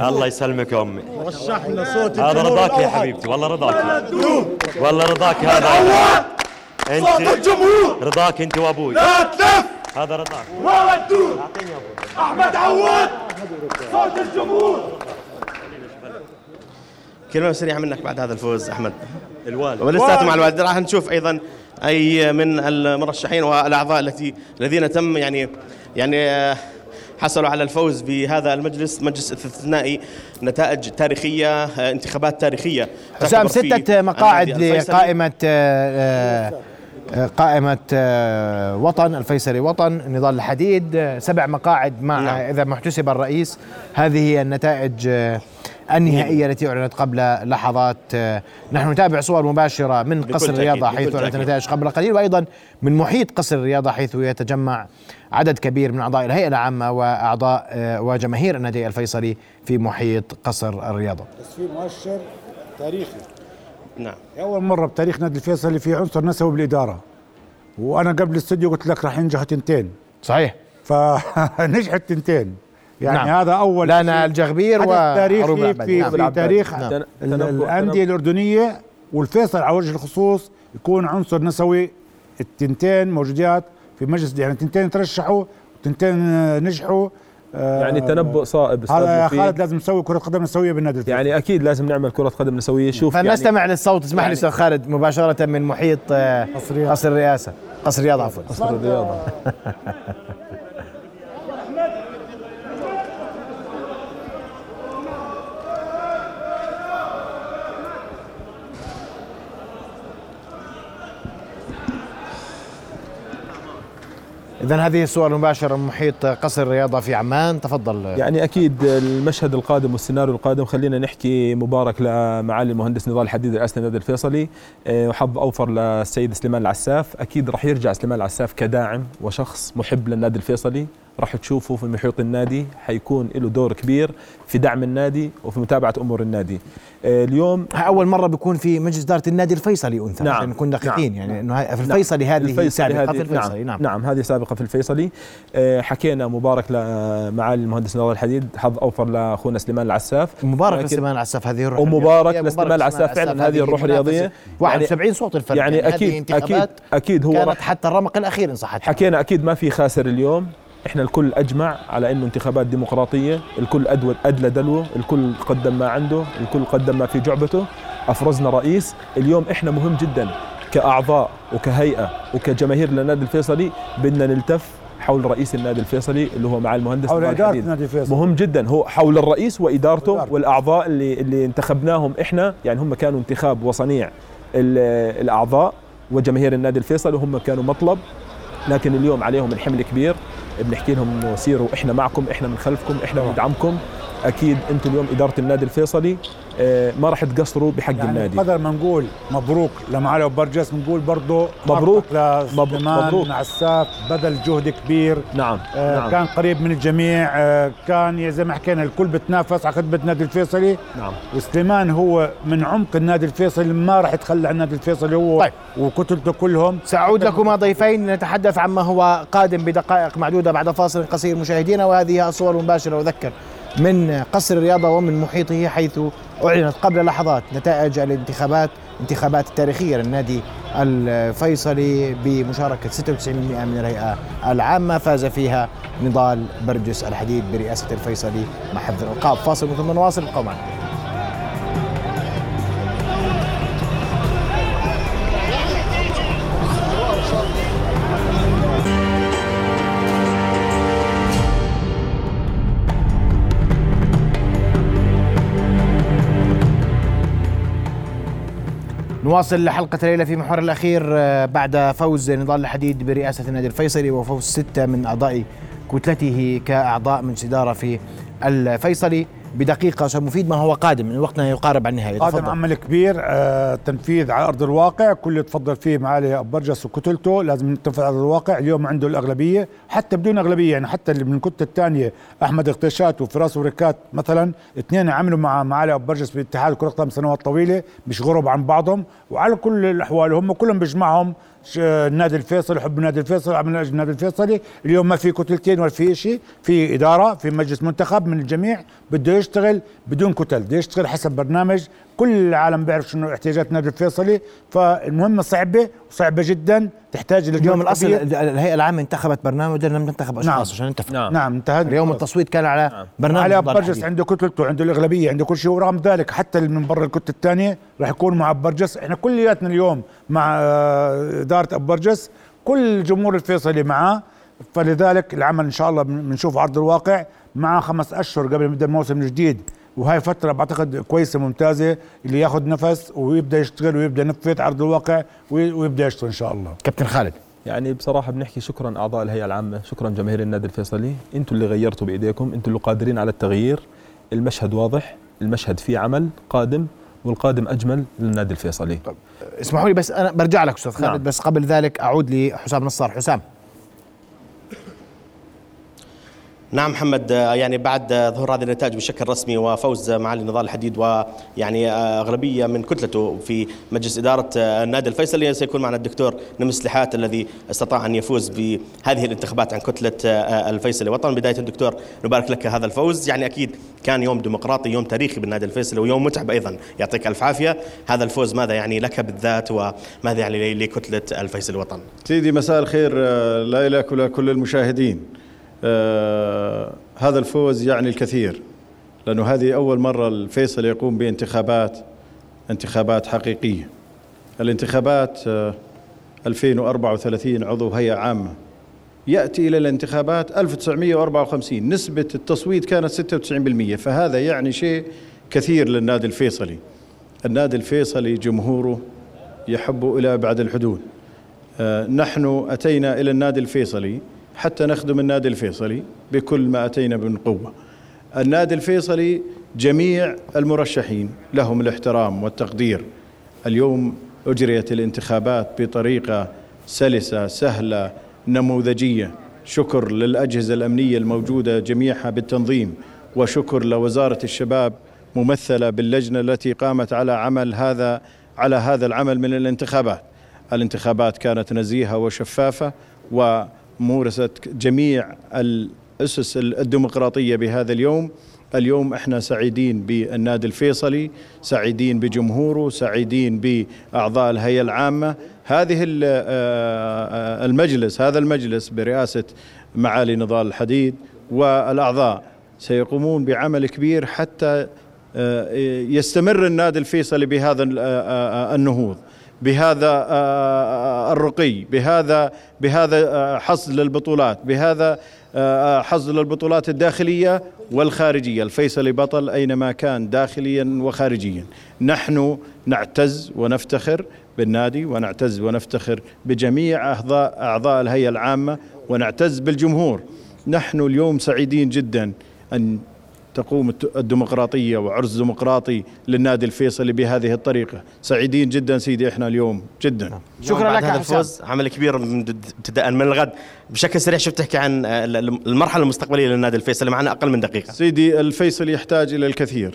الله يسلمك يا أمي. رشحنا صوت هذا رضاك يا حبيبتي والله رضاك. والله رضاك هذا. أنت صوت الجمهور. رضاك أنت وأبوي. لا تلف. هذا رضاك. وودود أحمد عواد صوت الجمهور. كلمة سريعة منك بعد هذا الفوز أحمد. الوالد. ولساته مع الوالد. راح نشوف أيضا أي من المرشحين والأعضاء التي الذين تم يعني يعني حصلوا على الفوز بهذا المجلس. مجلس استثنائي نتائج تاريخية انتخابات تاريخية حسام ستة مقاعد لقائمة قائمة وطن الفيصلي وطن نضال الحديد. سبع مقاعد مع نعم. إذا ما احتسب الرئيس. هذه هي النتائج النهائية التي أعلنت قبل لحظات. نحن نتابع صور مباشرة من قصر الرياضة حيث أعلنت النتائج قبل قليل وأيضا من محيط قصر الرياضة حيث يتجمع عدد كبير من أعضاء الهيئة العامة وأعضاء وجماهير النادي الفيصلي في محيط قصر الرياضة. بس في مؤشر تاريخي. نعم. أول مرة بتاريخ نادي الفيصلي في عنصر نسوي بالإدارة. وأنا قبل الاستوديو قلت لك راح ينجح تنتين. صحيح. فنجحت تنتين. يعني نعم. هذا أول لنا الجغبير تاريخي في, نعم. في تاريخ نعم. الأندية الأردنية والفيصل على وجه الخصوص يكون عنصر نسوي. التنتين موجودات في مجلس يعني تنتين ترشحوا وتنتين نجحوا. يعني تنبؤ صائب هذا يا خالد لازم نسوي كرة قدم نسوية بالنادي يعني أكيد لازم نعمل كرة قدم نسوية. شوف فلنستمع يعني للصوت اسمح يعني لي أستاذ خالد مباشرة من محيط قصر الرئاسة قصر الرياضة عفوا. قصر الرياضة إذا هذه الصور المباشرة من محيط قصر الرياضة في عمان. تفضل. يعني أكيد المشهد القادم والسيناريو القادم خلينا نحكي مبارك لمعالي المهندس نضال الحديد رئاسة النادي الفيصلي. وحظ أوفر للسيد سليمان العساف. أكيد راح يرجع سليمان العساف كداعم وشخص محب للنادي الفيصلي. راح تشوفه في محيط النادي حيكون له دور كبير في دعم النادي وفي متابعة أمور النادي. اليوم أول مرة بيكون في مجلس إدارة النادي الفيصلي أنثى نعم. عشان نكون دقيقين نعم. يعني أنه في الفيصلي هذه الفيصلي سابقة هذه في الفيصلي. نعم, نعم, نعم هذه سابقة في الفيصلي. حكينا مبارك لمعالي المهندس نضال الحديد حظ أوفر لأخونا سليمان العساف. مبارك لسليمان العساف هذه الروح ومبارك لسليمان العساف فعلا هذه الروح الرياضية. 71 صوت الفرق يعني, يعني أكيد أكيد أكيد هو كانت حتى الرمق الأخير إن صحت حكينا أكيد ما في خاسر اليوم. إحنا الكل أجمع على إنه انتخابات ديمقراطية الكل ادوى أدلى دلوه الكل قدم ما عنده الكل قدم ما في جعبته. أفرزنا رئيس اليوم إحنا مهم جدا كأعضاء وكهيئة وكجماهير للنادي الفيصلي بدنا نلتف حول رئيس النادي الفيصلي اللي هو مع المهندس حول إدارة النادي الفيصلي. مهم جدا هو حول الرئيس وإدارته وإدارته. والأعضاء اللي اللي انتخبناهم إحنا. يعني هم كانوا انتخاب وصنيع الأعضاء وجماهير النادي الفيصلي وهم كانوا مطلب لكن اليوم عليهم الحمل كبير. بنحكي لهم سيروا إحنا معكم إحنا من خلفكم إحنا بندعمكم أكيد أنتم اليوم إدارة النادي الفيصلي ما راح تقصروا بحق يعني النادي. قدر ما نقول؟ مبروك لمعالي أبو برجس بنقول برضه مبروك. مبروك. عساف بذل جهد كبير. نعم, آه نعم. كان قريب من الجميع. آه كان زي ما حكينا الكل بتنافس على خدمة النادي الفيصلي. نعم. وسليمان هو من عمق النادي الفيصلي ما راح يتخلى عن النادي الفيصلي هو طيب. وكتلته كلهم. سأعود لكما ضيفين نتحدث عما هو قادم بدقائق معدودة بعد فاصل قصير مشاهدينا وهذه الصور المباشرة. أذكر من قصر الرياضة ومن محيطه حيث أعلنت قبل لحظات نتائج الانتخابات الانتخابات التاريخية للنادي الفيصلي بمشاركة 96% من الهيئة العامة. فاز فيها نضال برجس الحديد برئاسة الفيصلي مع حفظ الألقاب. فاصل ثم نواصل. ابقوا نواصل حلقة الليلة في محور الأخير آه، بعد فوز نضال الحديد برئاسة النادي الفيصلي وفوز ستة من أعضاء كتلته كأعضاء من إدارة في الفيصلي. بدقيقة أستاذ مفيد ما هو قادم من وقتنا يقارب على النهاية. قادم تفضل. عمل كبير آه تنفيذ على أرض الواقع كل اللي تفضل فيه معالي أبو برجس وكتلته لازم نتنفذ على أرض الواقع. اليوم عنده الأغلبية حتى بدون أغلبية يعني حتى اللي من الكتله الثانية أحمد اغتشات وفراس وركات مثلا اثنين عملوا مع معالي أبو برجس باتحاد كره القدم سنوات طويلة مش غرب عن بعضهم وعلى كل الأحوال هم كلهم بيجمعهم النادي الفيصلي حب النادي الفيصلي عمل أجل النادي الفيصلي. اليوم ما في كتلتين ولا في شيء في إدارة في مجلس منتخب من الجميع بده يشتغل بدون كتل. بده يشتغل حسب برنامج. كل العالم بيعرف شنو احتياجات النادي الفيصلي. فالمهمه صعبة وصعبه جدا. تحتاج لجهد اليوم الأصل كبير. الهيئة العامة انتخبت برنامج لم تنتخب أشخاص نعم. عشان نتفق نعم. نعم. انتهى اليوم التصويت كان على برنامج علي نضال برجس. عنده كتلته عنده الإغلبية عنده كل شيء. ورغم ذلك حتى اللي من برا الكتله الثانية راح يكون مع برجس إحنا كلياتنا اليوم مع آه، أبو برجس كل جمهور الفيصلي معاه. فلذلك العمل إن شاء الله بن- بنشوف عرض الواقع مع خمس أشهر قبل ما يبدأ الموسم الجديد. وهاي فترة بعتقد كويسة ممتازة اللي ياخذ نفس ويبدأ يشتغل ويبدأ ينفذ عرض الواقع وي- ويبدأ يشتغل إن شاء الله. كابتن خالد. يعني بصراحة بنحكي شكرا أعضاء الهيئة العامة شكرا جماهير النادي الفيصلي. أنتم اللي غيرتوا بإيديكم أنتم اللي قادرين على التغيير. المشهد واضح المشهد فيه عمل قادم والقادم أجمل للنادي الفيصلي. اسمحوا لي بس أنا برجع لك أستاذ خالد نعم. بس قبل ذلك أعود لحسام نصار. حسام نعم محمد آه، يعني بعد آه، ظهور هذه النتائج بشكل رسمي وفوز معالي نضال الحديد ويعني آه، أغلبية من كتلته في مجلس إدارة النادي الفيصلي سيكون معنا الدكتور نمس لحات الذي استطاع أن يفوز بهذه الانتخابات عن كتلة الفيصلي. وطن بداية الدكتور نبارك لك هذا الفوز. يعني أكيد كان يوم ديمقراطي يوم تاريخي بالنادي الفيصلي ويوم متعب أيضا. يعطيك ألف عافية. هذا الفوز ماذا يعني لك بالذات وماذا يعني لكتلة الفيصلي وطن؟ سيدي مساء الخير لا لك ولا كل المشاهدين. هذا الفوز يعني الكثير لأنه هذه أول مرة الفيصل يقوم بانتخابات انتخابات حقيقية. الانتخابات آه 2034 عضو هيئة عامة. يأتي إلى الانتخابات 1954 نسبة التصويت كانت 96% فهذا يعني شيء كثير للنادي الفيصلي. النادي الفيصلي جمهوره يحب إلى أبعد الحدود. آه، نحن أتينا إلى النادي الفيصلي حتى نخدم النادي الفيصلي بكل ما أتينا من قوة. النادي الفيصلي جميع المرشحين لهم الاحترام والتقدير. اليوم أجريت الانتخابات بطريقة سلسة سهلة نموذجية. شكر للأجهزة الأمنية الموجودة جميعها بالتنظيم وشكر لوزارة الشباب ممثلة باللجنة التي قامت على عمل هذا على هذا العمل من الانتخابات. الانتخابات كانت نزيهة وشفافة ومورست جميع الأسس الديمقراطية بهذا اليوم. اليوم إحنا سعيدين بالنادي الفيصلي سعيدين بجمهوره سعيدين بأعضاء الهيئة العامة. هذه ال- آه، المجلس هذا المجلس برئاسة معالي نضال الحديد والأعضاء سيقومون بعمل كبير حتى آه، يستمر النادي الفيصلي بهذا ال- آه، آه، النهوض. بهذا آه، الرقي بهذا بهذا آه، حصد للبطولات بهذا آه، حصد للبطولات الداخلية والخارجية. الفيصلي بطل أينما كان داخليا وخارجيا. نحن نعتز ونفتخر بالنادي ونعتز ونفتخر بجميع أعضاء أعضاء الهيئة العامة ونعتز بالجمهور. نحن اليوم سعيدين جدا أن تقوم الديمقراطية وعرس ديمقراطي للنادي الفيصلي بهذه الطريقة. سعيدين جدا سيدي إحنا اليوم. جدا. شكرا بعد لك هذا. الفوز. عمل كبير من- ابتداء من الغد. بشكل سريع شفت تحكي عن آه، المرحلة المستقبلية للنادي الفيصلي؟ معنا أقل من دقيقة. سيدي الفيصل يحتاج إلى الكثير.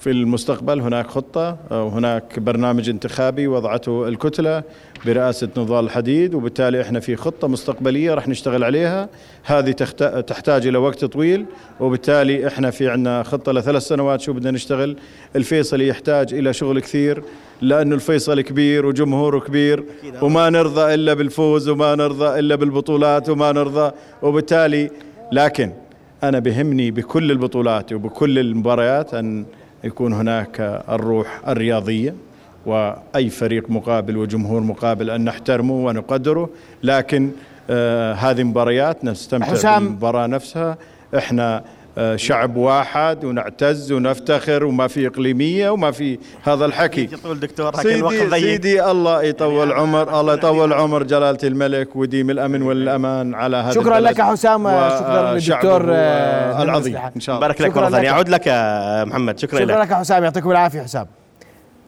في المستقبل هناك خطة وهناك برنامج انتخابي وضعته الكتلة برئاسة نضال الحديد وبالتالي إحنا في خطة مستقبلية راح نشتغل عليها. هذه تحت- تحتاج إلى وقت طويل وبالتالي إحنا في عندنا خطة لثلاث سنوات شو بدنا نشتغل. الفيصلي يحتاج إلى شغل كثير لأنه الفيصل كبير وجمهوره كبير وما نرضى إلا بالفوز وما نرضى إلا بالبطولات وما نرضى. وبالتالي لكن أنا بهمني بكل البطولات وبكل المباريات أن يكون هناك الروح الرياضية وأي فريق مقابل وجمهور مقابل أن نحترمه ونقدره لكن آه هذه مباريات نستمتع. بالمباراة نفسها إحنا شعب واحد ونعتز ونفتخر وما في إقليمية وما في هذا الحكي. يطول دكتور سيدي, سيدي الله يطول عمر الله يطول عمر جلالة الملك وديم الأمن والأمان على هذا شكرا البلد لك حسام شكرا للدكتور آه، العظيم. إن شاء الله بارك لك شكراً مرة ثانية. لك. محمد. شكرا شكرا لك لك حسام يعطيكم العافية حسام.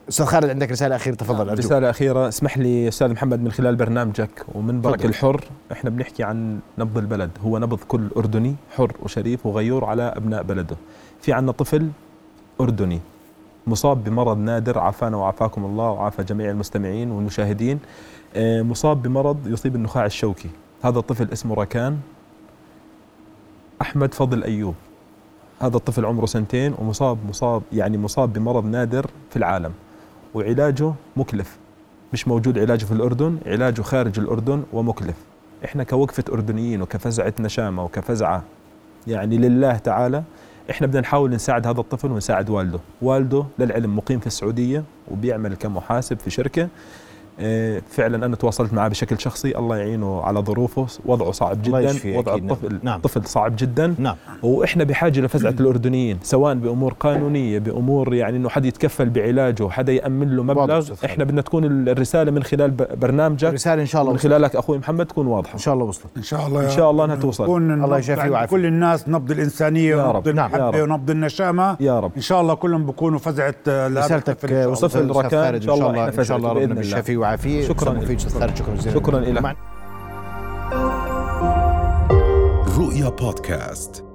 أستاذ خالد عندك رسالة أخيرة؟ تفضل أرجوك. رسالة أخيرة. اسمح لي أستاذ محمد من خلال برنامجك ومن برك. الحر إحنا بنحكي عن نبض البلد. هو نبض كل أردني حر وشريف وغيور على أبناء بلده. في عنا طفل أردني مصاب بمرض نادر عافانا وعافاكم الله وعافى جميع المستمعين والمشاهدين. آه، مصاب بمرض يصيب النخاع الشوكي. هذا الطفل اسمه ركان أحمد فضل أيوب. هذا الطفل عمره سنتين ومصاب مصاب يعني مصاب بمرض نادر في العالم. وعلاجه مكلف. مش موجود علاجه في الأردن علاجه خارج الأردن ومكلف. إحنا كوقفة أردنيين وكفزعة نشامة وكفزعة يعني لله تعالى إحنا بدنا نحاول نساعد هذا الطفل ونساعد والده. والده للعلم مقيم في السعودية وبيعمل كمحاسب في شركة. فعلا أنا تواصلت معه بشكل شخصي الله يعينه على ظروفه وضعه صعب الله جدا وضع. الطفل نعم. طفل صعب جدا نعم وإحنا بحاجة لفزعة الأردنيين سواء بأمور قانونية بأمور يعني إنه حد يتكفل بعلاجه حدا يأمن له مبلغ. إحنا بدنا تكون الرسالة من خلال برنامجك الرسالة إن شاء الله من وصلت. خلالك أخوي محمد تكون واضحة إن شاء الله وصلت إن شاء الله إن شاء الله إنها توصل الله النبض يشافيه عند ويعافيه. كل الناس نبض الإنسانية يا ونبض رب. نعم. المحبه رب. ونبض النشامة يا رب إن شاء الله كلهم بكونوا فزعة آه، رسالتك الطفل إن شاء الله. وصلت طفل للأستاذ ركان، خالد إن شاء الله إن شاء الله ربنا بإذن وعافيه شكراً شكرا. جزيلا. شكراً لك. رؤيا بودكاست.